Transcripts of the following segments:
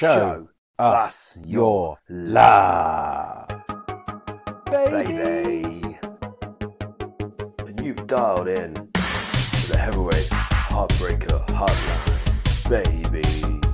Show us your love. baby. And you've dialed in to the heavyweight heartbreaker hotline, baby.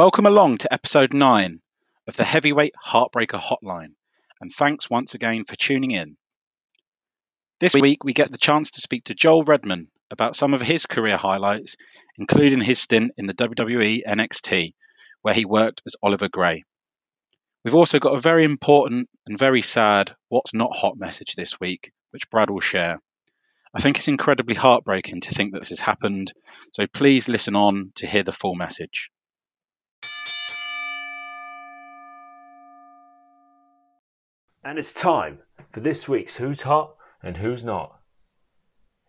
Welcome along to episode 9 of the Heavyweight Heartbreaker Hotline, and thanks once again for tuning in. This week we get the chance to speak to Joel Redman about some of his career highlights, including his stint in the WWE NXT, where he worked as Oliver Grey. We've also got a very important and very sad What's Not Hot message this week, which Brad will share. I think it's incredibly heartbreaking to think that this has happened, so please listen on to hear the full message. And it's time for this week's Who's Hot and Who's Not.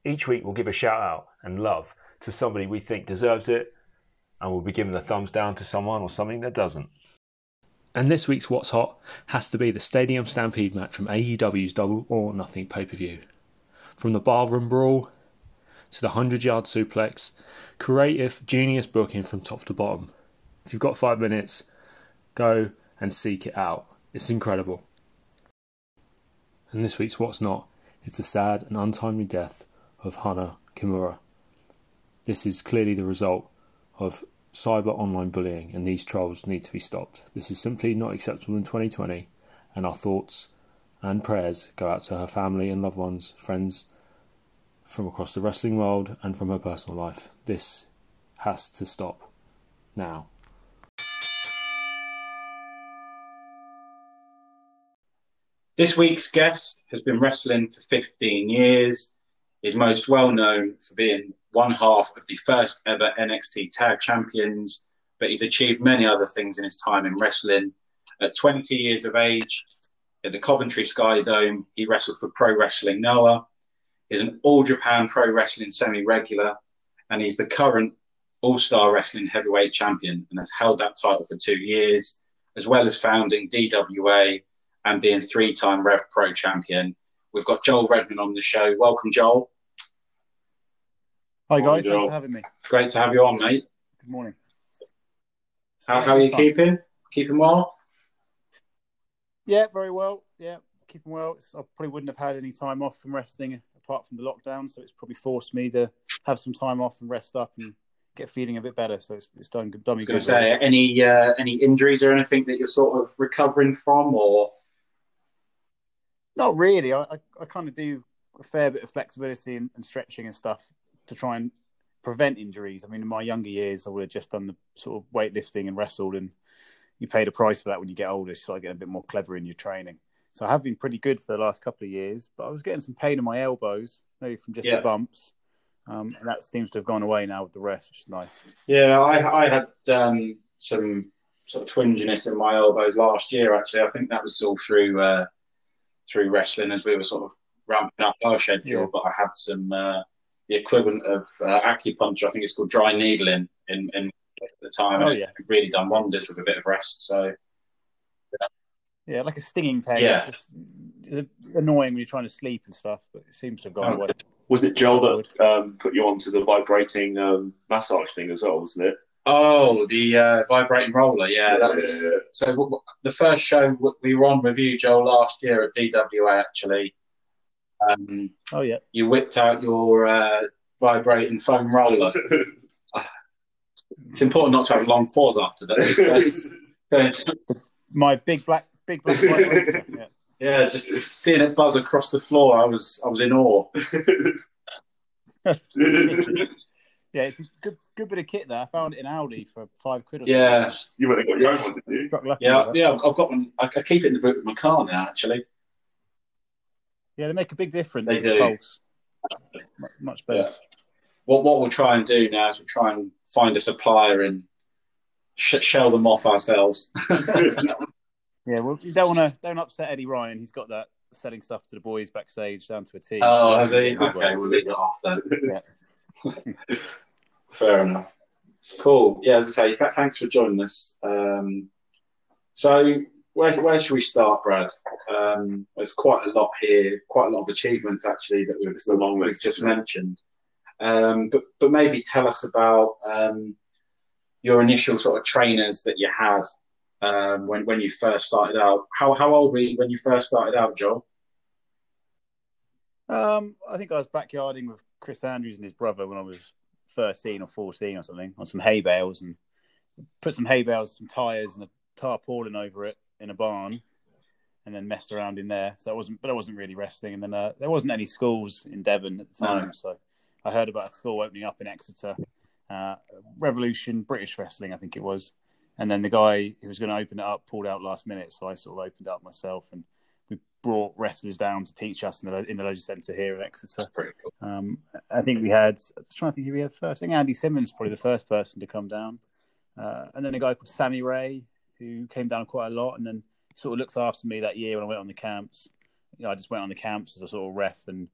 Each week we'll give a shout out and love to somebody we think deserves it, and we'll be giving a thumbs down to someone or something that doesn't. And this week's What's Hot has to be the Stadium Stampede match from AEW's Double or Nothing pay per view. From the barroom brawl to the 100 yard suplex, creative, genius booking from top to bottom. If you've got five minutes, go and seek it out. It's incredible. And this week's What's Not is the sad and untimely death of Hana Kimura. This is clearly the result of cyber online bullying, and these trolls need to be stopped. This is simply not acceptable in 2020, and our thoughts and prayers go out to her family and loved ones, friends from across the wrestling world and from her personal life. This has to stop now. This week's guest has been wrestling for 15 years, is most well known for being one half of the first ever NXT Tag Champions, but he's achieved many other things in his time in wrestling. At 20 years of age, at the Coventry Sky Dome, he wrestled for Pro Wrestling Noah. He's an All Japan Pro Wrestling semi regular, and he's the current All Star Wrestling Heavyweight Champion and has held that title for two years, as well as founding DWA and being three time Rev Pro champion. We've got Joel Redman on the show. Welcome, Joel. Hi Morning, guys, Joel. thanks for having me. Great to have you on, mate. Good morning. How, how are you Fun. keeping? Keeping well? Yeah, very well. Yeah, keeping well. It's, I probably wouldn't have had any time off from wrestling apart from the lockdown, so it's probably forced me to have some time off and rest up and get feeling a bit better. So it's, it's done, done I me was going good. to say, any uh, any injuries or anything that you're sort of recovering from, or Not really. I, I, I kind of do a fair bit of flexibility and, and stretching and stuff to try and prevent injuries. I mean, in my younger years, I would have just done the sort of weightlifting and wrestled, and you paid a price for that when you get older. So I get a bit more clever in your training. So I have been pretty good for the last couple of years, but I was getting some pain in my elbows, maybe from just Yeah. the bumps. Um, and that seems to have gone away now with the rest, which is nice. yeah, I I had um, some sort of twinginess in my elbows last year. Actually, I think that was all through uh, through wrestling as we were sort of ramping up our schedule. Yeah. But I had some uh, the equivalent of uh, acupuncture. I think it's called dry needling in, in at the time. Oh, yeah. really done wonders with a bit of rest. So Yeah, like a stinging pain. Yeah. It's just it's annoying when you're trying to sleep and stuff, but it seems to have gone Oh, away. Was it Joel that um, put you onto the vibrating um, massage thing as well, wasn't it? Oh, the uh, vibrating roller. Yeah, that was. Yeah. So w- w- the first show w- we were on with you, Joel, last year at DWA. Actually, um, Oh, yeah. you whipped out your uh, vibrating foam roller. It's important not to have a long pause after that. It's- it's- My big black, big black, white yeah. yeah, just seeing it buzz across the floor, I was I was in awe. Yeah, it's a good, good bit of kit there. I found it in Aldi for five quid or Yeah, you went and got your own one, didn't you? Yeah, yeah. I've I've got one. I, I keep it in the boot of my car now. Actually, Yeah, they make a big difference. They with do. Pulse. Mu- Much better. Yeah. what what we'll try and do now is we'll try and find a supplier and sh- shell them off ourselves. yeah, well, you don't want to don't upset Eddie Ryan. He's got that selling stuff to the boys backstage down to a T. Oh, has he? Okay, we'll leave it off then. Yeah. Fair enough. Cool. Yeah, as I say, th- thanks for joining us. Um, so, where, where should we start, Brad? Um, there's quite a lot here, quite a lot of achievements actually that we've, a long we've just mentioned. Um, but but maybe tell us about um, your initial sort of trainers that you had um, when when you first started out. How how old were you when you first started out, Joel? Um, I think I was backyarding with Chris Andrews and his brother when I was 13 or 14 or something on some hay bales and put some hay bales, some tyres and a tarpaulin over it in a barn and then messed around in there. So I wasn't, but I wasn't really wrestling. And then uh, there wasn't any schools in Devon at the time. No. So I heard about a school opening up in Exeter, uh, Revolution British Wrestling, I think it was. And then the guy who was going to open it up pulled out last minute. So I sort of opened it up myself and brought wrestlers down to teach us in the, in the leisure centre here in Exeter. Cool. Um, I think we had. I was trying to think who we had first. I think Andy Simmons probably the first person to come down, uh, and then a guy called Sammy Ray who came down quite a lot, and then sort of looked after me that year when I went on the camps. You know, I just went on the camps as a sort of ref, and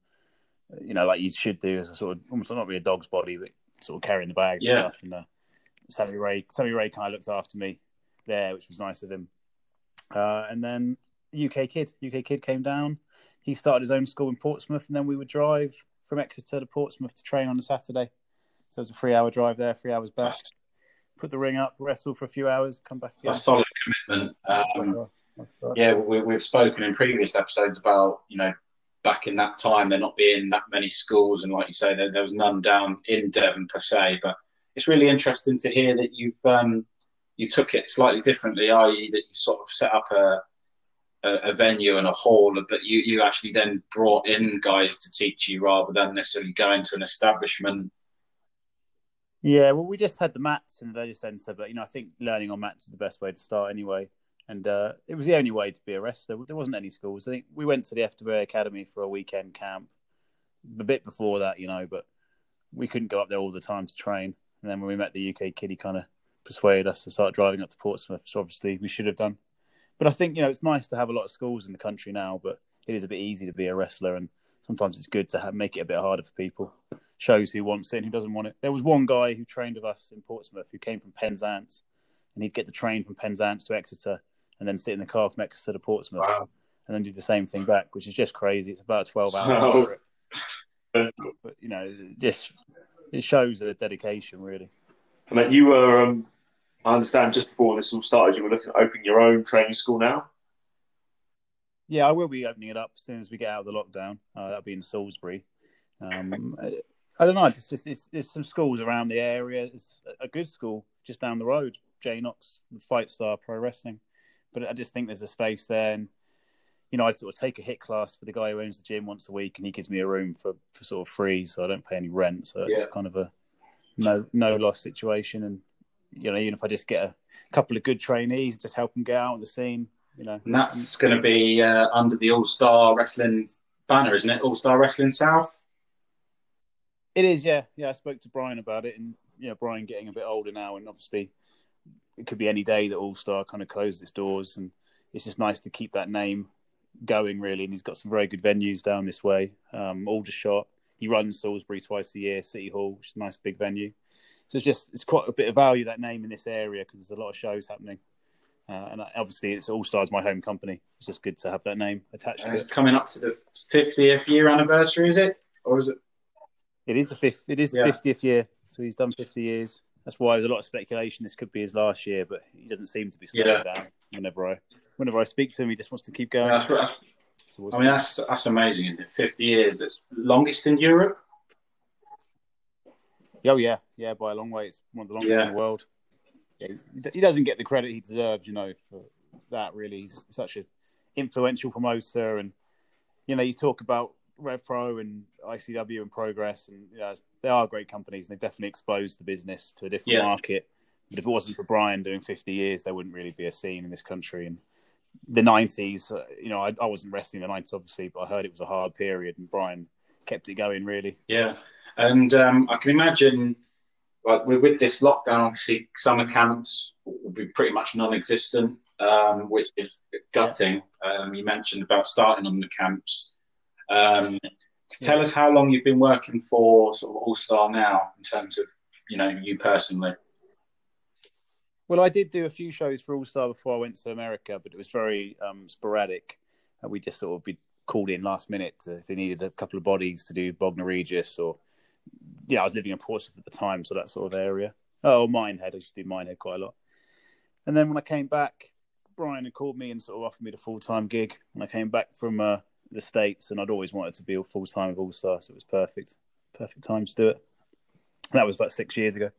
you know, like you should do as a sort of almost not really a dog's body, but sort of carrying the bags Yeah. and stuff. And uh, Sammy Ray, Sammy Ray kind of looked after me there, which was nice of him. Uh, and then UK Kid, UK Kid came down. He started his own school in Portsmouth, and then we would drive from Exeter to Portsmouth to train on a Saturday. So it was a three-hour drive there, three hours back. That's, Put the ring up, wrestle for a few hours, come back again. that's solid commitment. Um, That's right. yeah, we, we've spoken in previous episodes about you know back in that time there not being that many schools, and like you say, there, there was none down in Devon per se. But it's really interesting to hear that you've um, you took it slightly differently, i.e., that you sort of set up a a, a venue and a hall, but you, you actually then brought in guys to teach you rather than necessarily going to an establishment. Yeah, well, we just had the mats in the leisure centre, but you know, I think learning on mats is the best way to start anyway. And uh, it was the only way to be a wrestler. There wasn't any schools. I think we went to the FWA Academy for a weekend camp a bit before that, you know, but we couldn't go up there all the time to train. And then when we met the UK kid, he kind of persuaded us to start driving up to Portsmouth, which obviously we should have done. But I think, you know, it's nice to have a lot of schools in the country now, but it is a bit easy to be a wrestler. And sometimes it's good to have, make it a bit harder for people. Shows who wants it and who doesn't want it. There was one guy who trained with us in Portsmouth who came from Penzance, and he'd get the train from Penzance to Exeter and then sit in the car from Exeter to Portsmouth Wow. and then do the same thing back, which is just crazy. It's about a 12 hour Wow. But, you know, just it shows the dedication, really. I mean, you were, um, I understand, just before this all started, you were looking at opening your own training school now. Yeah, I will be opening it up as soon as we get out of the lockdown. Uh, that'll be in Salisbury. Um, I, don't know. It's just it's, there's some schools around the area. It's a good school just down the road, J Knox Fight Star Pro Wrestling. But I just think there's a space there, and you know, I sort of take a hit class for the guy who owns the gym once a week, and he gives me a room for, for sort of free, so I don't pay any rent. So it's Yeah. kind of a no no loss situation, and you know, even if I just get a couple of good trainees, just help them get out on the scene, you know, And that's going to be uh, under the All Star Wrestling banner, isn't it? All Star Wrestling South. It is, yeah, yeah. I spoke to Brian about it, and you know, Brian getting a bit older now, and obviously, it could be any day that All Star kind of closes its doors, and it's just nice to keep that name going, really. And he's got some very good venues down this way. Um, Aldershot, he runs Salisbury twice a year, City Hall, which is a nice big venue. So it's just it's quite a bit of value that name in this area because there's a lot of shows happening, uh, and obviously, it's All Stars my home company. It's just good to have that name attached And it's it. coming up to the 50th year anniversary, is it? Or is it? It is the fifth. It is the Yeah. fiftieth year, so he's done fifty years. That's why there's a lot of speculation. This could be his last year, but he doesn't seem to be slowing Yeah. down. Whenever I, whenever I speak to him, he just wants to keep going. That's, that's, So we'll I mean, that's that's amazing, isn't it? 50 years. It's longest in Europe. Oh yeah, yeah, by a long way. It's one of the longest Yeah. in the world. Yeah, he- doesn't get the credit he deserves, you know, for that. Really, he's such an influential promoter, and you know, you talk about Rev Pro and ICW and Progress, and you know, they are great companies, and they've definitely exposed the business to a different Yeah. market. But if it wasn't for Brian doing 50 years, there wouldn't really be a scene in this country. And the 90s, uh, you know, I, I wasn't wrestling in the 90s, obviously, but I heard it was a hard period, and Brian kept it going really. Yeah, and um, I can imagine, like with, with this lockdown, obviously summer camps will be pretty much non-existent, um, which is gutting. Um, you mentioned about starting on the camps. Um, tell us how long you've been working for sort of All Star now, in terms of you know you personally. Well, I did do a few shows for All Star before I went to America, but it was very um, sporadic. Uh, we just sort of be called in last minute to, if they needed a couple of bodies to do Bognor Regis or, yeah, I was living in Portsmouth at the time, so that sort of area. Oh, Minehead, I used to do Minehead quite a lot. And then when I came back, Brian had called me and sort of offered me the full time gig. When I came back from uh, the States, and I'd always wanted to be a full time with All Star, so it was perfect. Perfect time to do it. And that was about six years ago.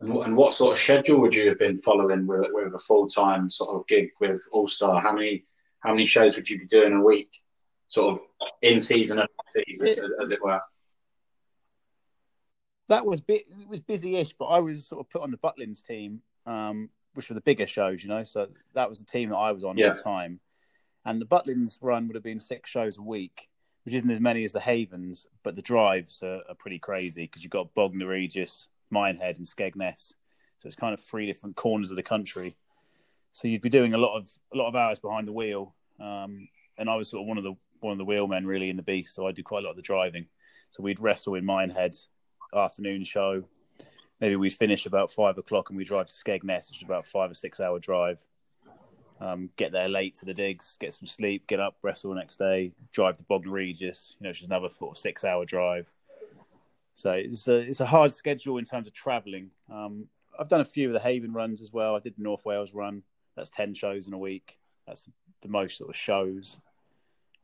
And what, and what sort of schedule would you have been following with, with a full time sort of gig with All Star? How many how many shows would you be doing a week, sort of in season and season, as, as it were? That was bit it was busy-ish, but I was sort of put on the Butlins team, um, which were the bigger shows, you know. So that was the team that I was on Yeah. at the time. And the Butlins run would have been six shows a week, which isn't as many as the Havens, but the drives are, are pretty crazy because you've got Bognor Regis, Minehead, and Skegness. So it's kind of three different corners of the country. So you'd be doing a lot of a lot of hours behind the wheel. Um, and I was sort of one of the one of the wheelmen really in the beast, so I do quite a lot of the driving. So we'd wrestle in Minehead, afternoon show. Maybe we'd finish about five o'clock and we drive to Skegness, which is about five or six hour drive. Um, get there late to the digs, get some sleep, get up, wrestle next day, drive to Bognor Regis, you know, which is another of six hour drive. So it's a, it's a hard schedule in terms of travelling. Um, I've done a few of the Haven runs as well. I did the North Wales run. That's 10 shows in a week. That's the most sort of shows.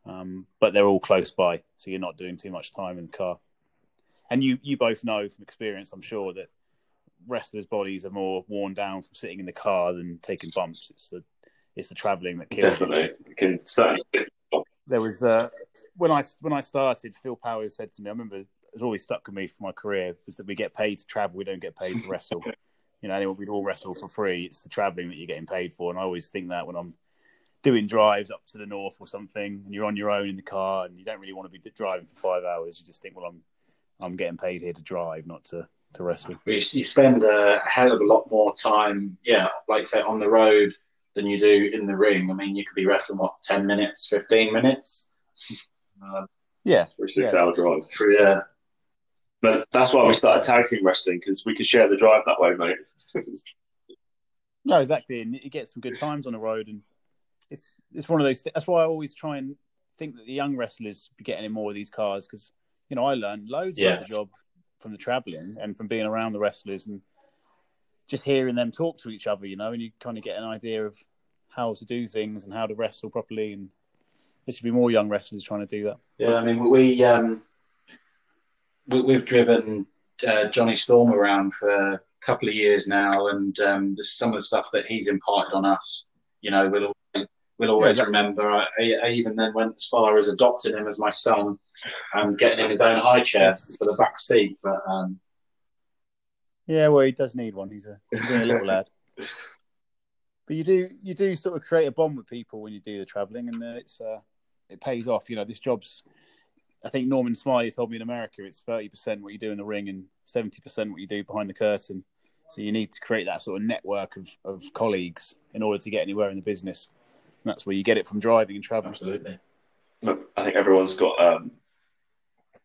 Um, but they're all close by, so you're not doing too much time in the car. And you, you both know from experience, I'm sure, that wrestlers' bodies are more worn down from sitting in the car than taking bumps. It's the it's the travelling that kills Definitely, it can certainly. there was uh, when I when I started, Phil Powers said to me, I remember it's always stuck with me for my career was that we get paid to travel, we don't get paid to wrestle. you know, we'd all wrestle for free. It's the traveling that you're getting paid for, and I always think that when I'm doing drives up to the north or something, and you're on your own in the car, and you don't really want to be driving for five hours, you just think, well, I'm I'm getting paid here to drive, not to to wrestle. You, you spend a hell of a lot more time, yeah, like you say, on the road than you do in the ring. I mean, you could be wrestling what ten minutes, fifteen minutes. Um, Yeah, for a six Yeah. hour drive. for yeah, But that's why we started tag team wrestling because we could share the drive that way, mate. No, exactly, and you get some good times on the road, and it's it's one of those. That's why I always try and think that the young wrestlers be getting in more of these cars because you know I learned loads Yeah. about the job from the traveling and from being around the wrestlers and just hearing them talk to each other, you know, and you kind of get an idea of how to do things and how to wrestle properly, and there should be more young wrestlers trying to do that. yeah. I mean, we um, we, we've driven uh, Johnny Storm around for a couple of years now, and um, there's some of the stuff that he's imparted on us. You know, we'll we'll always Yeah, remember. I, I even then went as far as adopting him as my son, and getting him his own high chair for the back seat. But um, Yeah, well, he does need one. He's a, he's a little lad. But you do you do sort of create a bond with people when you do the traveling, and uh, it's uh, it pays off. You know, this job's. I think Norman Smiley told me in America it's thirty percent what you do in the ring and seventy percent what you do behind the curtain. So you need to create that sort of network of, of colleagues in order to get anywhere in the business. And that's where you get it from driving and traveling. absolutely. Look, I think everyone's got um,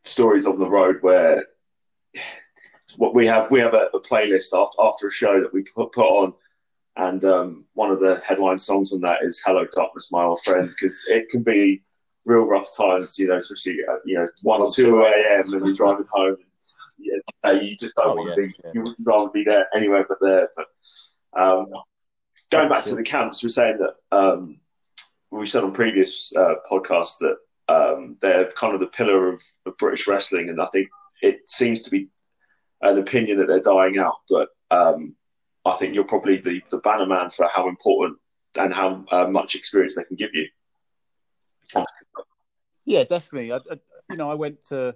stories on the road where what we have we have a, a playlist after after a show that we put, put on, and um, one of the headline songs on that is "Hello Darkness, My Old Friend" because it can be real rough times, you know, especially at, you know one or two a.m. and you're driving home. Yeah, uh, you just don't Oh, want yeah, to be. yeah. You would rather be there anywhere but there. But um, going back to the camps, we're saying that um, we said on previous uh, podcasts that um, they're kind of the pillar of, of British wrestling, and I think it seems to be an opinion that they're dying out. But um, I think you're probably the, the banner man for how important and how uh, much experience they can give you. Yeah, definitely. I, I, you know, I went to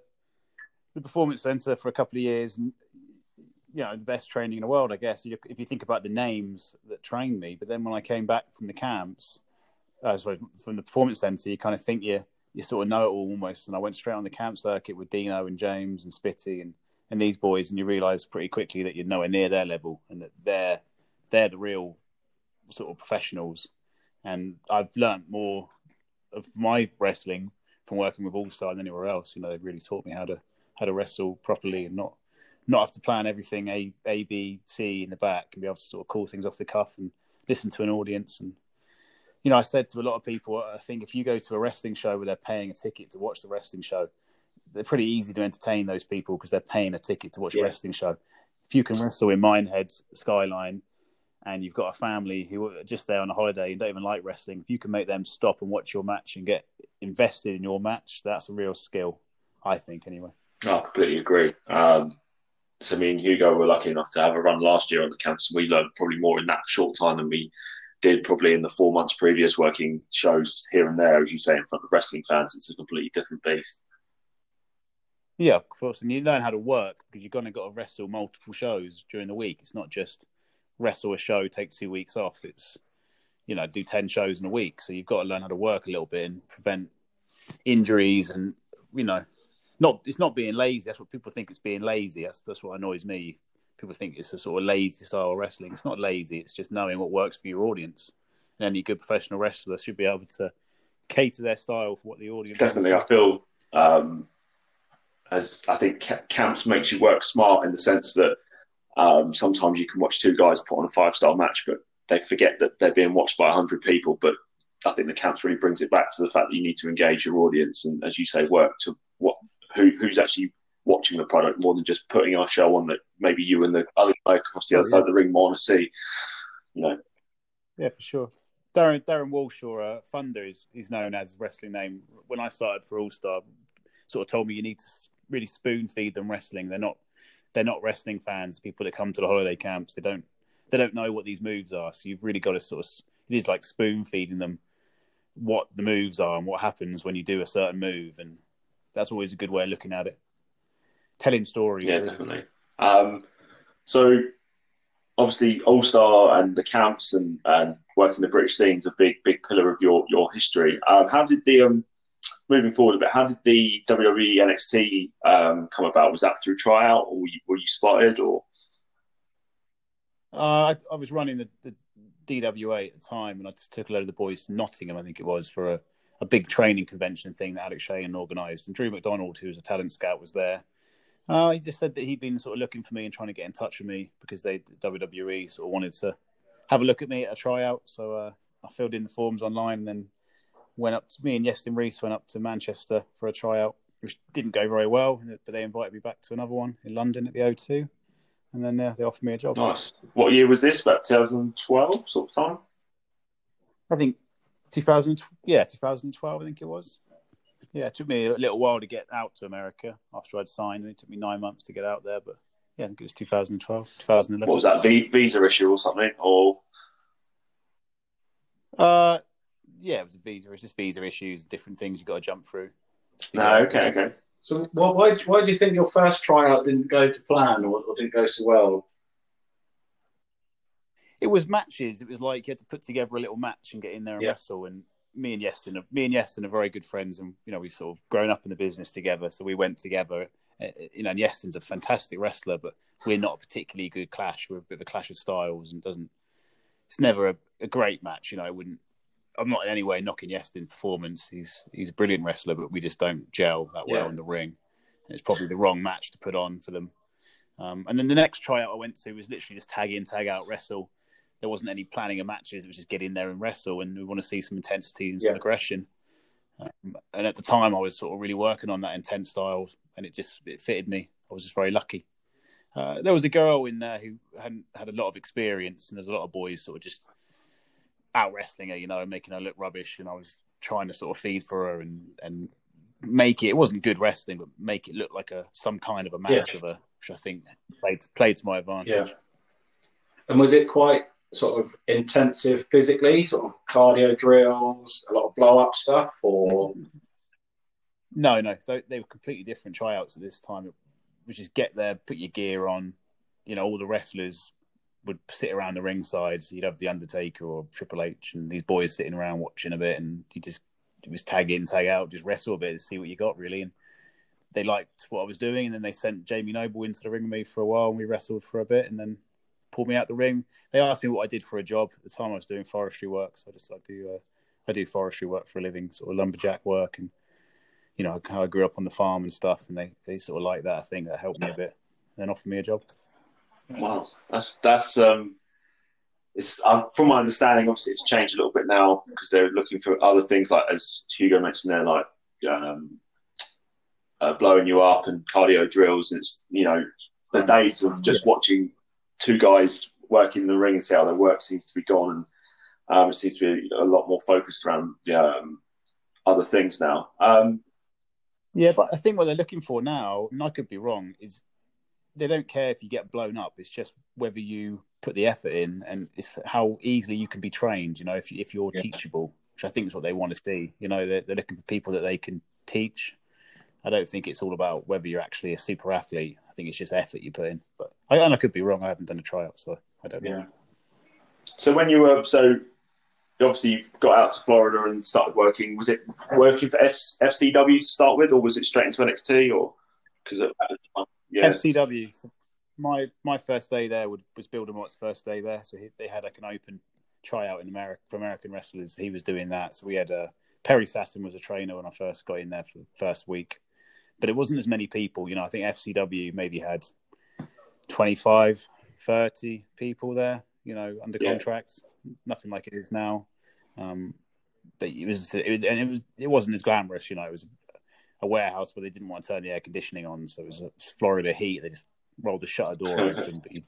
the performance center for a couple of years, and you know, the best training in the world, I guess. If you think about the names that trained me, but then when I came back from the camps, uh, sorry, from the performance center, you kind of think you're you sort of know it all almost. And I went straight on the camp circuit with Dino and James and Spitty and, and these boys, and you realise pretty quickly that you're nowhere near their level and that they're they're the real sort of professionals. And I've learnt more of my wrestling from working with All Star than anywhere else. You know, they've really taught me how to how to wrestle properly and not not have to plan everything A A B C in the back and be able to sort of call things off the cuff and listen to an audience and you know I said to a lot of people I think if you go to a wrestling show where they're paying a ticket to watch the wrestling show they're pretty easy to entertain those people because they're paying a ticket to watch yeah. a wrestling show if you can wrestle in Minehead Skyline and you've got a family who are just there on a holiday and don't even like wrestling if you can make them stop and watch your match and get invested in your match that's a real skill I think anyway I completely agree um so me and Hugo were lucky enough to have a run last year on the campus. And we learned probably more in that short time than we did probably in the four months previous working shows here and there, as you say, in front of wrestling fans. It's a completely different beast. Yeah, of course. And you learn how to work because you're going to got to wrestle multiple shows during the week. It's not just wrestle a show, take two weeks off. It's, you know, do 10 shows in a week. So you've got to learn how to work a little bit and prevent injuries and, you know, not it's not being lazy. That's what people think it's being lazy. That's that's what annoys me. People think it's a sort of lazy style of wrestling. It's not lazy. It's just knowing what works for your audience. And any good professional wrestler should be able to cater their style for what the audience. Definitely, I feel um, as I think camps makes you work smart in the sense that um, sometimes you can watch two guys put on a five star match, but they forget that they're being watched by hundred people. But I think the camps really brings it back to the fact that you need to engage your audience and, as you say, work to what who, who's actually watching the product more than just putting our show on that maybe you and the other guy across the oh, other yeah. side of the ring want to see. You know. Yeah, for sure. Darren Darren Walsh or uh, Thunder is, is known as wrestling name. When I started for All Star, sort of told me you need to really spoon feed them wrestling. They're not they're not wrestling fans. People that come to the holiday camps, they don't they don't know what these moves are. So you've really got to sort of it is like spoon feeding them what the moves are and what happens when you do a certain move and that's always a good way of looking at it. Telling stories. Yeah, definitely. Um, so obviously All Star and the camps and, and working the British scene is a big big pillar of your your history. Um, how did the um, moving forward a bit? How did the WWE NXT um, come about? Was that through tryout, or were you, were you spotted, or? Uh, I, I, was running the, the, DWA at the time, and I just took a load of the boys to Nottingham, I think it was, for a, a big training convention thing that Alex Shane organised. And Drew McDonald, who was a talent scout, was there. Uh, he just said that he'd been sort of looking for me and trying to get in touch with me because they WWE sort of wanted to have a look at me at a tryout. So uh, I filled in the forms online and then went up to me and Iestyn Rees went up to Manchester for a tryout, which didn't go very well. But they invited me back to another one in London at the O2, and then uh, they offered me a job. Nice. What year was this? About 2012 sort of time. I think 2000, yeah, 2012, I think it was. Yeah, it took me a little while to get out to America after I'd signed, and it took me nine months to get out there. But yeah, I think it was 2012, 2011. What was that visa issue or something? Or uh, yeah, it was a visa. It's just visa issues, different things you've got to jump through. No, okay, okay. So, well, why why do you think your first tryout didn't go to plan or, or didn't go so well? it was matches. It was like you had to put together a little match and get in there and yeah. wrestle. And me and Iestyn, me and Iestyn are very good friends, and you know we sort of grown up in the business together. So we went together. Uh, you know, and Iestyn's a fantastic wrestler, but we're not a particularly good clash. We're a bit of a clash of styles, and doesn't. It's never a, a great match. You know, I wouldn't. I'm not in any way knocking Iestyn's performance. He's he's a brilliant wrestler, but we just don't gel that well yeah. in the ring. And it's probably the wrong match to put on for them. Um, and then the next tryout I went to was literally just tag in, tag out, wrestle there wasn't any planning of matches. It was just get in there and wrestle, and we want to see some intensity and some yeah. aggression. Um, and at the time, I was sort of really working on that intense style, and it just it fitted me. I was just very lucky. Uh, there was a girl in there who hadn't had a lot of experience, and there's a lot of boys sort of just out wrestling her, you know, making her look rubbish. And I was trying to sort of feed for her and and make it. It wasn't good wrestling, but make it look like a some kind of a match yeah. of her, which I think played played to my advantage. Yeah. And was it quite sort of intensive physically, sort of cardio drills, a lot of blow up stuff, or no, no, they, they, were completely different tryouts at this time. Which is get there, put your gear on. You know, all the wrestlers would sit around the ringside. So you'd have the Undertaker or Triple H, and these boys sitting around watching a bit, and you just was tag in, tag out, just wrestle a bit, and see what you got really. And they liked what I was doing, and then they sent Jamie Noble into the ring with me for a while, and we wrestled for a bit, and then pulled me out the ring. They asked me what I did for a job at the time. I was doing forestry work, so I just I do uh, I do forestry work for a living, sort of lumberjack work, and you know how I grew up on the farm and stuff. And they they sort of like that. I think that helped me a bit, and then offered me a job. Wow, that's that's um, it's uh, from my understanding. Obviously, it's changed a little bit now because they're looking for other things, like as Hugo mentioned there, like um, uh, blowing you up and cardio drills. And it's you know the days of just watching two guys working in the ring and see how their work seems to be gone, and um, it seems to be a lot more focused around um, other things now. Um, yeah, but I think what they're looking for now, and I could be wrong, is they don't care if you get blown up. It's just whether you put the effort in, and it's how easily you can be trained. You know, if if you're yeah. teachable, which I think is what they want to see. You know, they're, they're looking for people that they can teach. I don't think it's all about whether you're actually a super athlete. I think it's just effort you put in. But I, and I could be wrong. I haven't done a tryout, so I don't know. Yeah. So when you were so obviously you've got out to Florida and started working. Was it working for F- FCW to start with, or was it straight into NXT, or because yeah. FCW? So my my first day there was Bill DeMott's first day there, so he, they had like an open tryout in America for American wrestlers. He was doing that, so we had a uh, Perry Saturn was a trainer when I first got in there for the first week, but it wasn't as many people. You know, I think FCW maybe had 25, 30 people there. You know, under yeah. contracts nothing like it is now. Um, but it was, it was, and it was, it wasn't as glamorous. You know, it was a warehouse where they didn't want to turn the air conditioning on, so it was Florida heat. They just rolled the shutter door open, but you,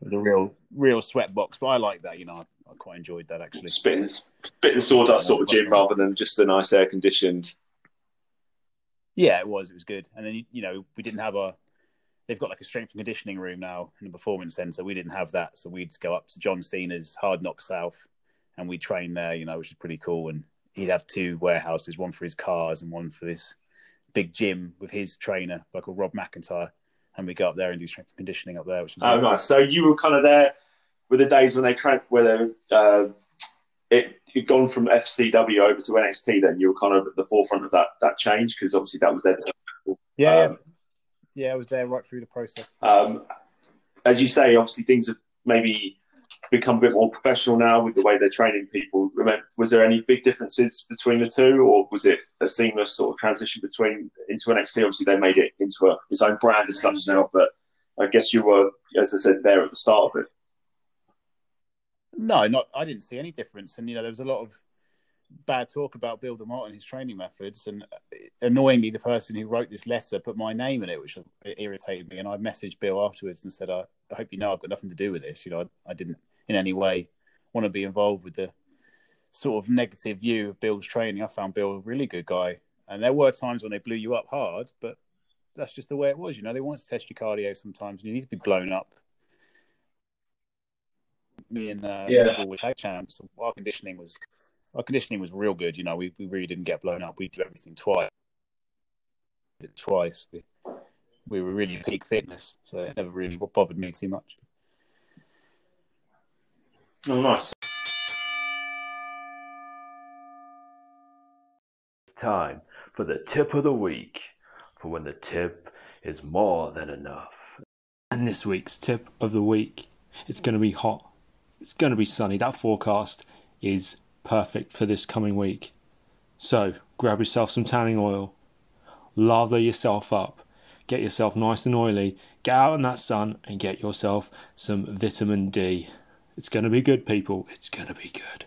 it was a real, real sweat box. But I like that. You know, I, I quite enjoyed that actually. Spitting, spitting sawdust sort of gym rather than just a nice air conditioned. Yeah, it was. It was good. And then you know we didn't have a they've got like a strength and conditioning room now in the performance center. We didn't have that, so we'd go up to John Cena's Hard Knock South, and we train there. You know, which is pretty cool. And he'd have two warehouses, one for his cars and one for this big gym with his trainer, like called Rob McIntyre. And we go up there and do strength and conditioning up there. Which is oh, nice. So you were kind of there with the days when they trained, where they, uh, it you'd gone from FCW over to NXT. Then you were kind of at the forefront of that that change because obviously that was their yeah. Um, yeah, I was there right through the process. Um, as you say, obviously things have maybe become a bit more professional now with the way they're training people. Was there any big differences between the two, or was it a seamless sort of transition between into NXT? Obviously, they made it into a, its own brand as such now, but I guess you were, as I said, there at the start of it. No, not. I didn't see any difference, and you know, there was a lot of bad talk about Bill DeMott and his training methods. And uh, annoyingly, the person who wrote this letter put my name in it, which irritated me. And I messaged Bill afterwards and said, I, I hope you know I've got nothing to do with this. You know, I, I, didn't in any way want to be involved with the sort of negative view of Bill's training. I found Bill a really good guy. And there were times when they blew you up hard, but that's just the way it was. You know, they want to test your cardio sometimes. And you need to be blown up. Me and uh, yeah. with tag champs. Our conditioning was our conditioning was real good. You know, we, we really didn't get blown up. We did everything twice. Did twice. We, we were really peak fitness, so it never really bothered me too much. Oh, nice. It's time for the tip of the week, for when the tip is more than enough. And this week's tip of the week, it's going to be hot. It's going to be sunny. That forecast is perfect for this coming week. So, grab yourself some tanning oil, lather yourself up, get yourself nice and oily, get out in that sun, and get yourself some vitamin D. It's going to be good, people. It's going to be good.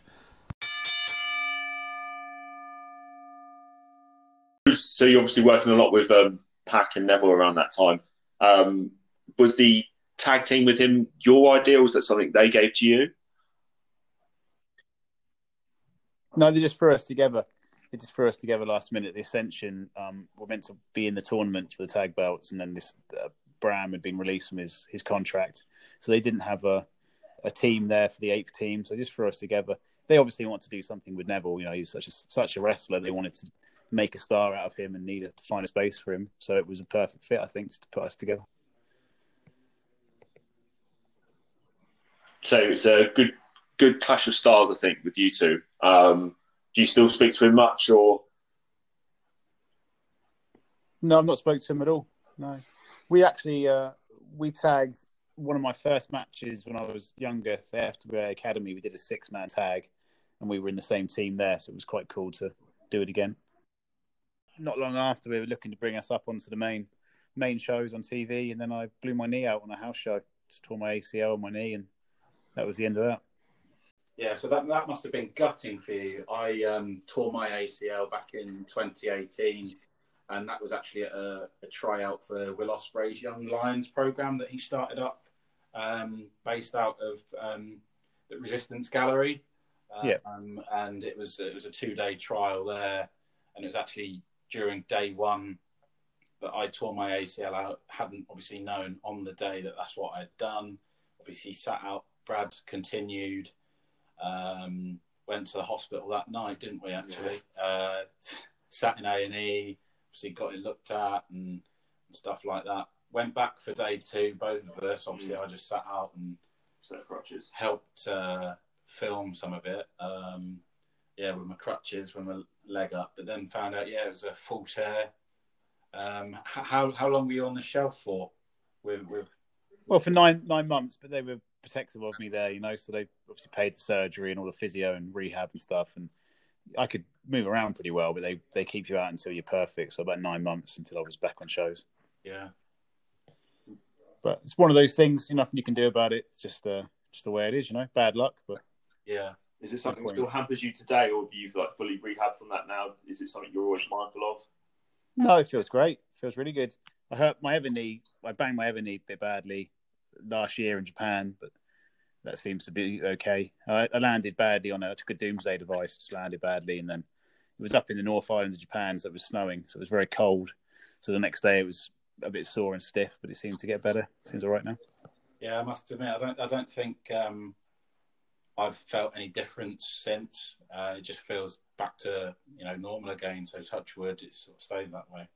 So, you're obviously working a lot with um, PAC and Neville around that time. Um, was the tag team with him your idea? Was that something they gave to you? No, they just threw us together. They just threw us together last minute. The Ascension um, were meant to be in the tournament for the tag belts, and then this uh, Bram had been released from his his contract, so they didn't have a a team there for the eighth team. So just threw us together. They obviously want to do something with Neville. You know, he's such a such a wrestler. They wanted to make a star out of him and needed to find a space for him. So it was a perfect fit, I think, to put us together. So it's a good good clash of stars, I think, with you two. Um, do you still speak to him much, or No, I've not spoken to him at all. No, we actually uh, we tagged one of my first matches when I was younger for FWA Academy. We did a six man tag, and we were in the same team there, so it was quite cool to do it again. Not long after, we were looking to bring us up onto the main main shows on TV, and then I blew my knee out on a house show. Just tore my ACL on my knee, and that was the end of that. Yeah, so that that must have been gutting for you. I um, tore my ACL back in 2018, and that was actually a, a tryout for Will Ospreay's Young Lions program that he started up, um, based out of um, the Resistance Gallery. Yeah. Um, and it was it was a two day trial there, and it was actually during day one that I tore my ACL out. Hadn't obviously known on the day that that's what I'd done. Obviously sat out. Brad continued. Um, went to the hospital that night, didn't we? Actually, uh, sat in A and E. Obviously got it looked at and, and stuff like that. Went back for day two, both of us. Obviously, I just sat out and Set of crutches. helped uh, film some of it. Um, yeah, with my crutches, with my leg up, but then found out, yeah, it was a full tear. Um, how how long were you on the shelf for? With with Well, for nine nine months, but they were protective of me there, you know. So they obviously paid the surgery and all the physio and rehab and stuff, and I could move around pretty well. But they they keep you out until you're perfect. So about nine months until I was back on shows. yeah, But it's one of those things. You know, nothing you can do about it. It's just uh, just the way it is. You know, bad luck. But yeah. Is it something that still hampers you today, or have you like fully rehabbed from that now? Is it something you're always mindful of? no, it feels great. It feels really good. I hurt my other knee. I banged my other knee a bit badly last year in Japan, but that seems to be okay. I, I landed badly on it. I took a doomsday device, just landed badly, and then it was up in the North Islands of Japan, so it was snowing, so it was very cold. So the next day it was a bit sore and stiff, but it seems to get better. Seems all right now. Yeah, I must admit, I don't, I don't think um, I've felt any difference since. Uh, it just feels back to you know normal again. So touch wood, it sort of stays that way.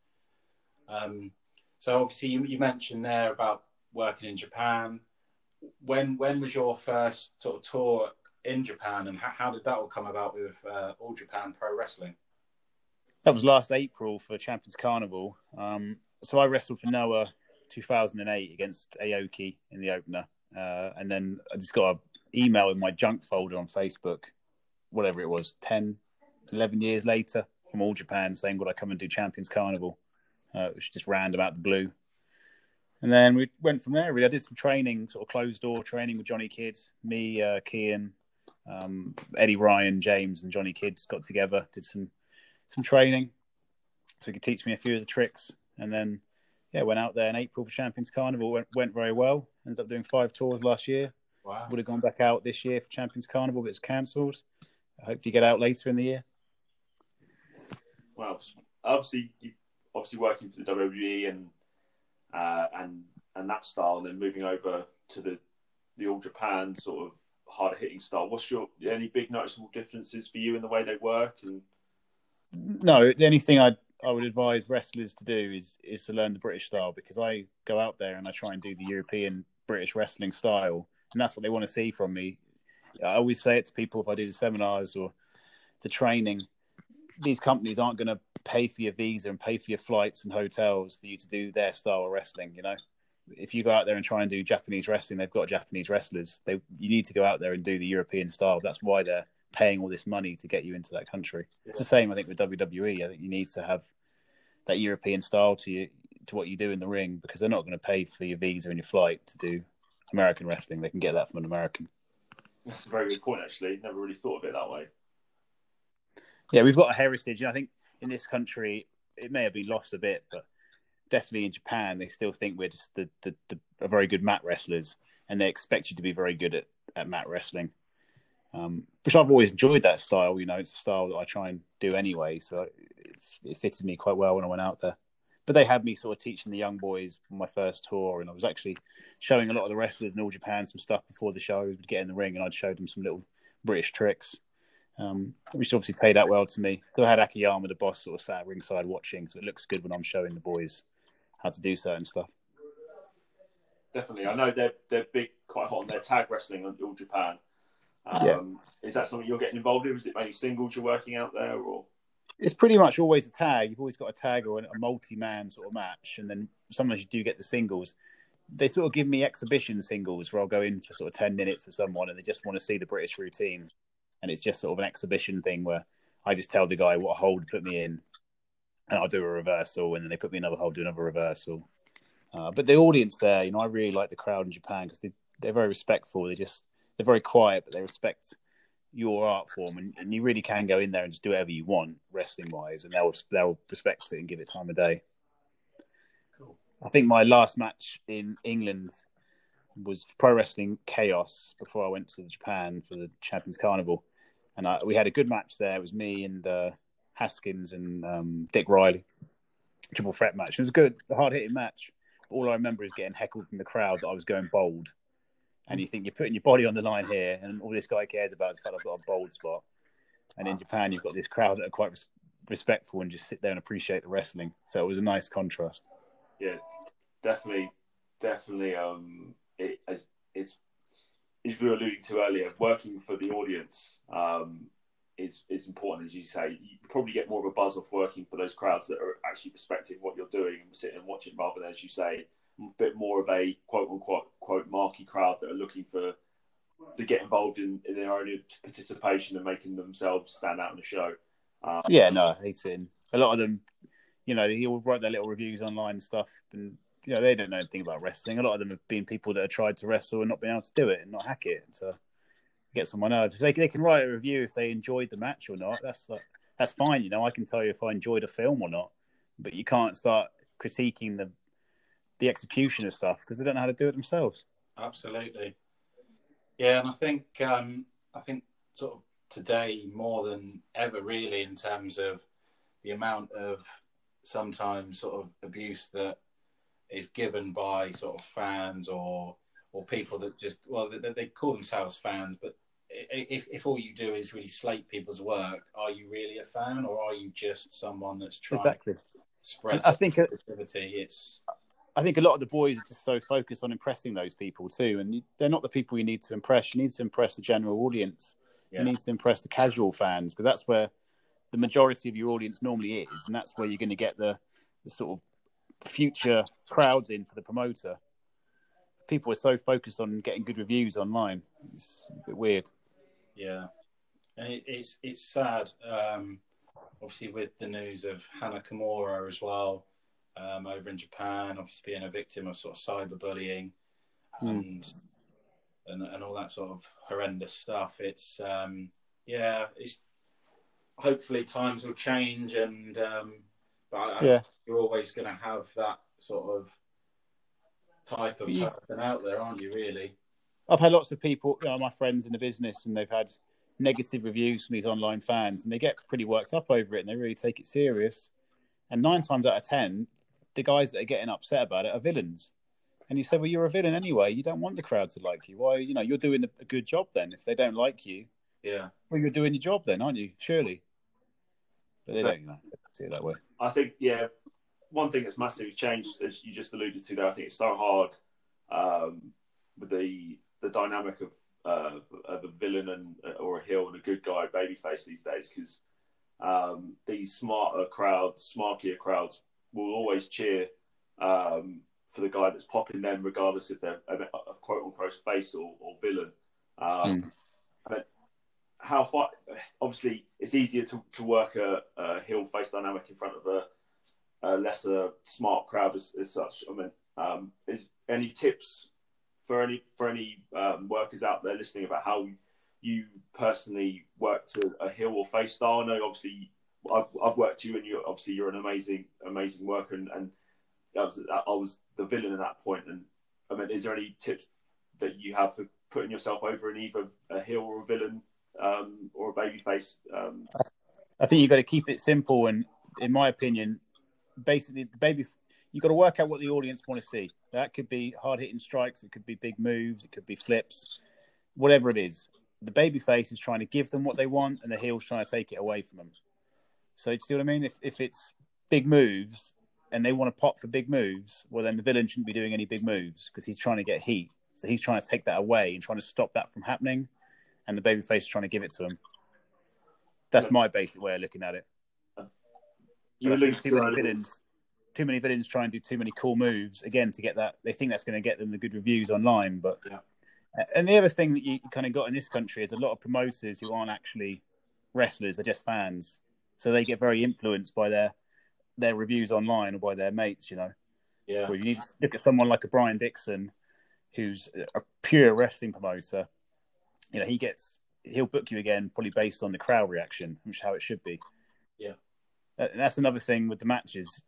Um, so obviously, you, you mentioned there about working in Japan. When when was your first sort of tour in Japan, and how, how did that all come about with uh, All Japan Pro Wrestling? That was last April for Champions Carnival. Um, so I wrestled for Noah 2008 against Aoki in the opener, uh, and then I just got an email in my junk folder on Facebook, whatever it was, 10, 11 years later from All Japan saying, "Would I come and do Champions Carnival?" Uh, was just random out the blue. And then we went from there. Really, I did some training, sort of closed door training with Johnny Kidd, me, uh, Kian, um, Eddie Ryan, James, and Johnny Kidd got together, did some some training, so he could teach me a few of the tricks. And then, yeah, went out there in April for Champions Carnival. Went, went very well. Ended up doing five tours last year. Wow. Would have gone back out this year for Champions Carnival, but it's cancelled. I hope to get out later in the year. Well, obviously, obviously working for the WWE and uh, and and that style, and then moving over to the the All Japan sort of harder hitting style. What's your any big noticeable differences for you in the way they work? And No, the only thing I I would advise wrestlers to do is is to learn the British style because I go out there and I try and do the European British wrestling style, and that's what they want to see from me. I always say it to people if I do the seminars or the training. These companies aren't going to pay for your visa and pay for your flights and hotels for you to do their style of wrestling. You know, if you go out there and try and do Japanese wrestling, they've got Japanese wrestlers. They you need to go out there and do the European style. That's why they're paying all this money to get you into that country. It's the same, I think, with WWE. I think you need to have that European style to you to what you do in the ring because they're not going to pay for your visa and your flight to do American wrestling. They can get that from an American. that's a very good point. Actually, never really thought of it that way. Yeah, we've got a heritage, and I think in this country it may have been lost a bit, but definitely in Japan they still think we're just the, the, the very good mat wrestlers, and they expect you to be very good at, at mat wrestling. Um, which I've always enjoyed that style. You know, it's a style that I try and do anyway, so it, it fitted me quite well when I went out there. But they had me sort of teaching the young boys on my first tour, and I was actually showing a lot of the wrestlers in all Japan some stuff before the show. Would get in the ring, and I'd show them some little British tricks, um, which obviously played out well to me. So I had Akiyama, the boss, sort of sat ringside watching, so it looks good when I'm showing the boys how to do certain stuff. Definitely, I know they're they're big, quite hot on their tag wrestling on All Japan. Um, Yeah. Is that something you're getting involved in? Is it mainly singles you're working out there, or it's pretty much always a tag. You've always got a tag or a multi-man sort of match, and then sometimes you do get the singles. They sort of give me exhibition singles where I'll go in for sort of ten minutes with someone, and they just want to see the British routine, and it's just sort of an exhibition thing where I just tell the guy what hold to put me in, and I'll do a reversal, and then they put me another hold, do another reversal. Uh, but the audience there, you know, I really like the crowd in Japan because they they're very respectful. They just they're very quiet, but they respect your art form, and, and you really can go in there and just do whatever you want, wrestling wise, and they'll they'll respect it and give it time of day. Cool. I think my last match in England was pro wrestling chaos before I went to Japan for the Champions Carnival, and I, we had a good match there. It was me and uh, Haskins and um, Dick Riley, triple threat match. It was good, hard hitting match. All I remember is getting heckled from the crowd that I was going bold and you think you're putting your body on the line here, and all this guy cares about is the fact I've got a bold spot. And in Japan, you've got this crowd that are quite res- respectful and just sit there and appreciate the wrestling. So it was a nice contrast. Yeah, definitely, definitely. Um, it as it's as we were alluding to earlier, working for the audience um, is is important. As you say, you probably get more of a buzz off working for those crowds that are actually respecting what you're doing and sitting and watching, rather than as you say, a bit more of a quote unquote quote marquee crowd that are looking for to get involved in, in their own participation and making themselves stand out in the show. Um, Yeah, no, hate it. A lot of them, you know, they all write their little reviews online and stuff, and you know they don't know anything about wrestling. A lot of them have been people that have tried to wrestle and not been able to do it and not hack it. So get someone else. They they can write a review if they enjoyed the match or not. That's like, that's fine. You know, I can tell you if I enjoyed a film or not, but you can't start critiquing the the execution of stuff because they don't know how to do it themselves. Absolutely. Yeah, and I think um, I think sort of today more than ever, really, in terms of the amount of sometimes sort of abuse that is given by sort of fans or or people that just well they, they call themselves fans, but if if all you do is really slate people's work, are you really a fan or are you just someone that's trying Exactly. to spread And I think uh, positivity? It's I think a lot of the boys are just so focused on impressing those people too, and you, they're not the people you need to impress. You need to impress the general audience. Yeah. You need to impress the casual fans because that's where the majority of your audience normally is, and that's where you're going to get the, the sort of future crowds in for the promoter. People are so focused on getting good reviews online. It's a bit weird. Yeah, and it, it's it's sad. Um, obviously, with the news of Hana Kimura as well um, over in Japan, obviously being a victim of sort of cyberbullying Mm. and and and all that sort of horrendous stuff. It's um, yeah, it's hopefully times will change, and um, but Yeah. you're always going to have that sort of type of person out there, aren't you? Really? I've had lots of people, you know, my friends in the business, and they've had negative reviews from these online fans, and they get pretty worked up over it, and they really take it serious. And nine times out of ten, the guys that are getting upset about it are villains. And you say, well, you're a villain anyway. You don't want the crowd to like you. Why? You know, you're doing a good job then. If they don't like you, Yeah. well, you're doing your job then, aren't you? Surely. But they So- don't you know, see it that way. I think, yeah, one thing that's massively changed, as you just alluded to there, I think it's so hard um, with the the dynamic of, uh, of a villain and or a heel and a good guy, babyface these days, because um, these smarter crowds, smarkier crowds, will always cheer um, for the guy that's popping them, regardless if they're a, a quote unquote face or, or villain. Um, But how far? Obviously, it's easier to, to work a, a heel face dynamic in front of a, a lesser smart crowd as, as such. I mean, um, is any tips for any for any um, workers out there listening about how you personally work to a heel or face style? I know obviously I've, I've worked you, and you obviously you're an amazing amazing worker, and, and I was I was the villain at that point. And I mean, is there any tips that you have for putting yourself over in either a heel or a villain um, or a babyface? Um, I think you've got to keep it simple, and in my opinion, basically the baby, you've got to work out what the audience want to see. That could be hard hitting strikes, it could be big moves, it could be flips, whatever it is. The baby face is trying to give them what they want, and the heel's trying to take it away from them. So, do you see what I mean? If if it's big moves and they want to pop for big moves, well, then the villain shouldn't be doing any big moves because he's trying to get heat. So he's trying to take that away and trying to stop that from happening, and the baby face is trying to give it to him. That's my basic way of looking at it. you But I think alluded too many villains. Too many villains try and do too many cool moves again to get that. They think that's going to get them the good reviews online. But Yeah. and the other thing that you kind of got in this country is a lot of promoters who aren't actually wrestlers; they're just fans. So they get very influenced by their their reviews online or by their mates. You know, Yeah, where you need to look at someone like a Brian Dixon, who's a pure wrestling promoter. You know, he gets he'll book you again probably based on the crowd reaction, which is how it should be. Yeah. Uh, And that's another thing with the matches.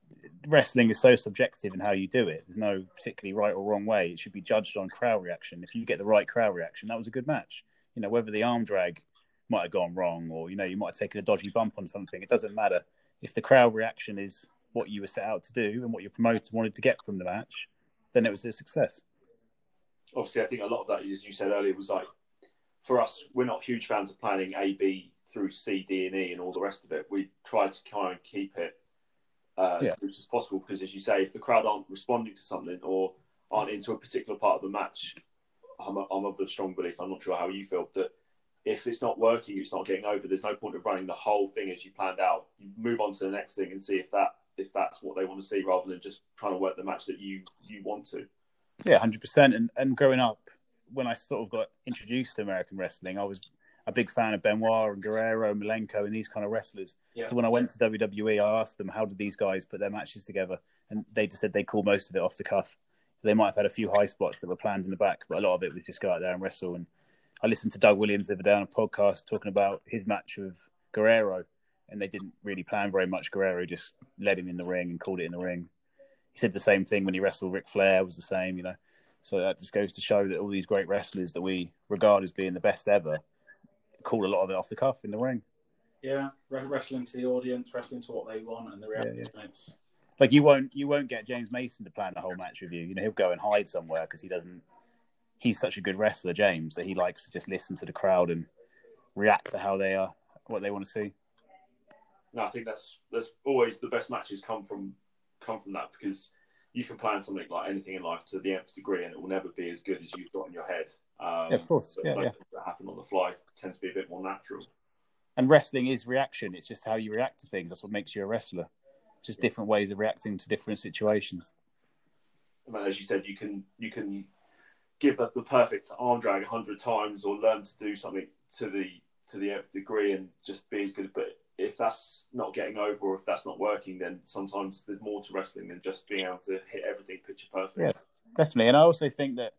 Wrestling is so subjective in how you do it. There's no particularly right or wrong way. It should be judged on crowd reaction. If you get the right crowd reaction, that was a good match. You know, whether the arm drag might have gone wrong or, you know, you might have taken a dodgy bump on something, it doesn't matter. If the crowd reaction is what you were set out to do and what your promoter wanted to get from the match, then it was a success. obviously, I think a lot of that, as you said earlier, was like for us, we're not huge fans of planning A, B through C, D, and E, and all the rest of it. We try to kind of keep it uh, Yeah. as loose as possible because, as you say, if the crowd aren't responding to something or aren't into a particular part of the match, I'm, a, I'm of the strong belief. I'm not sure how you feel that if it's not working, it's not getting over. There's no point of running the whole thing as you planned out. You move on to the next thing and see if that if that's what they want to see, rather than just trying to work the match that you you want to. Yeah, hundred percent. And and growing up, when I sort of got introduced to American wrestling, I was a big fan of Benoit and Guerrero, Malenko, and these kind of wrestlers. Yeah. So when I went to WWE, I asked them how did these guys put their matches together, and they just said they called most of it off the cuff. They might have had a few high spots that were planned in the back, but a lot of it was just go out there and wrestle. And I listened to Doug Williams the other day on a podcast talking about his match with Guerrero, and they didn't really plan very much. Guerrero just led him in the ring and called it in the ring. He said the same thing when he wrestled Ric Flair was the same, you know. So that just goes to show that all these great wrestlers that we regard as being the best ever call a lot of it off the cuff in the ring. yeah, wrestling to the audience, wrestling to what they want, and the reaction. It's Like you won't you won't get James Mason to plan a whole match with you. You know he'll go and hide somewhere because he doesn't. He's such a good wrestler, James, that he likes to just listen to the crowd and react to how they are, what they want to see. No, I think that's that's always the best matches come from come from that because you can plan something like anything in life to the nth degree, and it will never be as good as you've got in your head. Um, Yeah, of course. Yeah, yeah. that happen on the fly tends to be a bit more natural. And wrestling is reaction. It's just how you react to things. That's what makes you a wrestler. Just different ways of reacting to different situations. Mean, as you said, you can you can give the, the perfect arm drag a hundred times, or learn to do something to the to the nth degree, and just be as good. But if that's not getting over, or if that's not working, then sometimes there's more to wrestling than just being able to hit everything picture perfect. Yeah. Definitely. And I also think that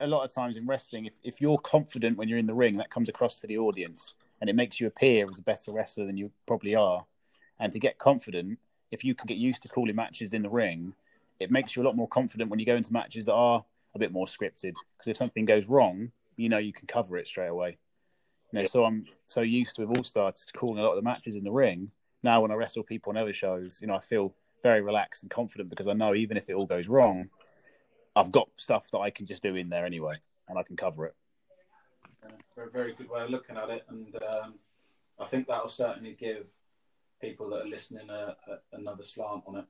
a lot of times in wrestling, if, if you're confident when you're in the ring, that comes across to the audience and it makes you appear as a better wrestler than you probably are. And to get confident, if you can get used to calling matches in the ring, it makes you a lot more confident when you go into matches that are a bit more scripted. Because if something goes wrong, you know you can cover it straight away. You know, Yeah. so I'm so used to with All Stars calling a lot of the matches in the ring. Now when I wrestle people on other shows, you know, I feel very relaxed and confident because I know even if it all goes wrong, I've got stuff that I can just do in there anyway, and I can cover it. very, very good way of looking at it, and um, I think that'll certainly give people that are listening a, a, another slant on it.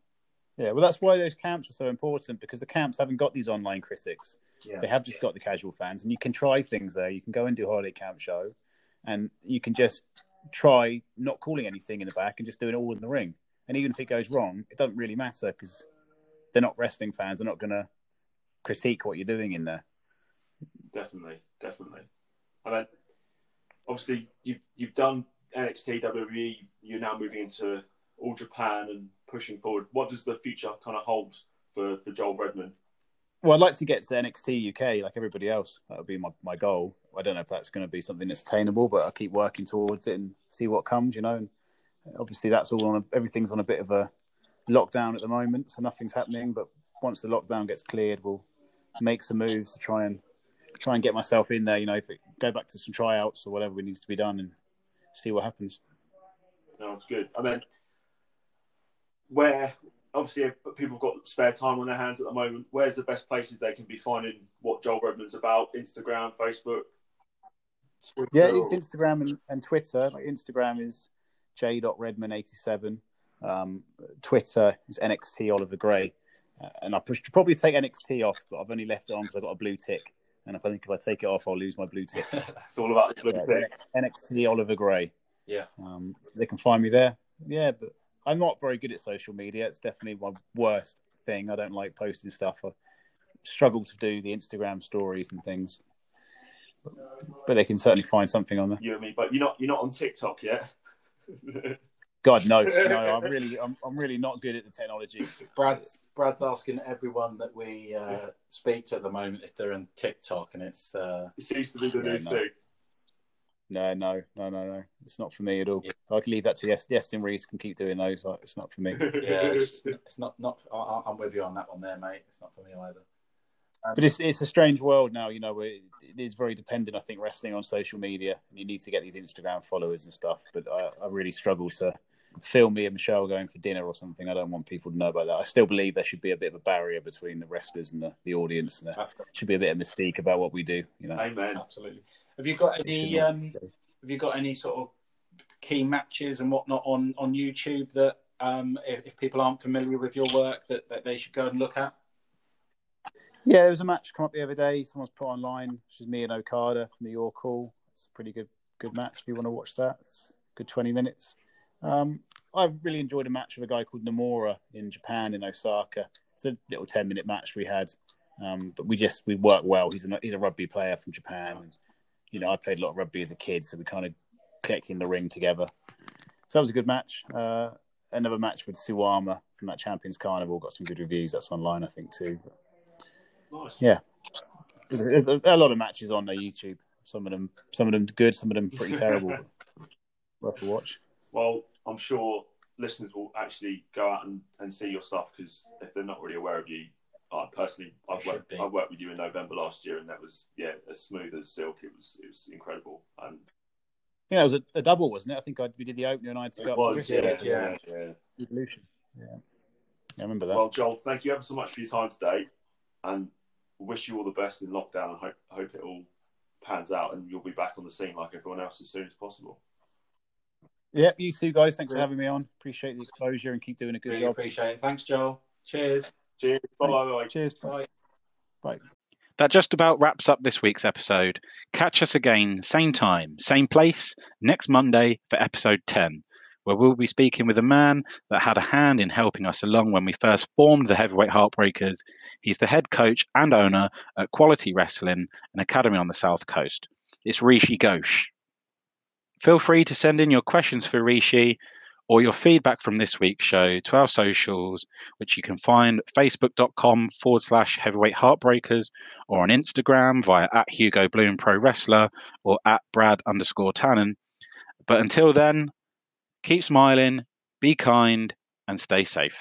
Yeah, well, that's why those camps are so important because the camps haven't got these online critics. Yeah, They have just got the casual fans, and you can try things there. You can go and do a holiday camp show, and you can just try not calling anything in the back and just doing it all in the ring. And even if it goes wrong, it doesn't really matter because they're not wrestling fans. They're not going to critique what you're doing in there. Definitely, definitely. I mean, obviously, you've you've done NXT, WWE. You're now moving into All Japan and pushing forward. What does the future kind of hold for, for Joel Redman? Well, I'd like to get to NXT UK like everybody else. That would be my, my goal. I don't know if that's going to be something that's attainable, but I'll keep working towards it and see what comes, you know. And obviously, that's all on a, everything's on a bit of a lockdown at the moment, so nothing's happening. But once the lockdown gets cleared, we'll make some moves to try and try and get myself in there. You know, if it, go back to some tryouts or whatever needs to be done and see what happens. No, it's good. I mean, where obviously if people have got spare time on their hands at the moment. Where's the best places they can be finding what Joel Redman's about? Instagram, Facebook. Twitter, Yeah, it's or- Instagram and, and Twitter. Like Instagram is j.redman87. Um, Twitter is NXT Oliver Grey. Uh, and I should probably take NXT off, but I've only left it on because I've got a blue tick. And if I think if I take it off, I'll lose my blue tick. it's all about the Yeah, tick. NXT Oliver Grey. Yeah. Um, they can find me there. Yeah, but I'm not very good at social media. It's definitely my worst thing. I don't like posting stuff. I struggle to do the Instagram stories and things. But they can certainly find something on there. You and me, but you're not you're not on TikTok yet. God no, no, I'm really, I'm, I'm really not good at the technology. Brad's Brad's asking everyone that we uh, speak to at the moment if they're on TikTok, and it's uh, it seems to be the Yeah, new thing. No, no, no, no, no. It's not for me at all. I can leave that to Iestyn Rees can keep doing those. Like, It's not for me. yeah, it's, it's not not. I, I'm with you on that one there, mate. It's not for me either. Um, but it's it's a strange world now, you know. It, it is very dependent, I think, wrestling on social media, and you need to get these Instagram followers and stuff. But I, I really struggle to film me and Michelle going for dinner or something. I don't want people to know about that. I still believe there should be a bit of a barrier between the wrestlers and the, the audience, and there should be a bit of mystique about what we do. You know, Amen. Absolutely. Have you got any? Um, have you got any sort of key matches and whatnot on on YouTube that um, if, if people aren't familiar with your work that, that they should go and look at? Yeah, there was a match come up the other day. Someone's put online, which is me and Okada from the York Hall. It's a pretty good good match. If you want to watch that, it's a good twenty minutes. Um, I really enjoyed a match with a guy called Nomura in Japan in Osaka. It's a little ten minute match we had, um, but we just we work well. He's a he's a rugby player from Japan, and you know I played a lot of rugby as a kid, so we kind of clicked in the ring together. So that was a good match. Uh, another match with Suwama from that Champions Carnival got some good reviews. That's online, I think, too. Nice. Yeah. There's, there's a, a lot of matches on their YouTube. Some of them, some of them good, some of them pretty terrible. Worth a watch. Well, I'm sure listeners will actually go out and, and see your stuff because if they're not really aware of you, I personally, I've They should worked. I worked with you in November last year, and that was yeah, as smooth as silk. It was it was incredible, and Yeah, it was a, a double, wasn't it? I think I, we did the opener and I had to go it up was to yeah, yeah, yeah. yeah. Evolution. Yeah. yeah, I remember that. Well, Joel, thank you ever so much for your time today, and wish you all the best in lockdown. And hope hope it all pans out, and you'll be back on the scene like everyone else as soon as possible. Yeah, you too, guys, thanks for having me on. Appreciate the exposure and keep doing a good Really job. appreciate it. Thanks, Joel. Cheers. Cheers. Bye bye. Cheers. Bye. Bye. That just about wraps up this week's episode. Catch us again, same time, same place, next Monday for episode 10, where we'll be speaking with a man that had a hand in helping us along when we first formed the Heavyweight Heartbreakers. He's the head coach and owner at Quality Wrestling, an academy on the South Coast. It's Rishi Ghosh. Feel free to send in your questions for Rishi or your feedback from this week's show to our socials, which you can find facebook.com forward slash heavyweight heartbreakers or on Instagram via at Hugo Bloom Pro Wrestler or at Brad underscore Tannen. But until then, keep smiling, be kind, and stay safe.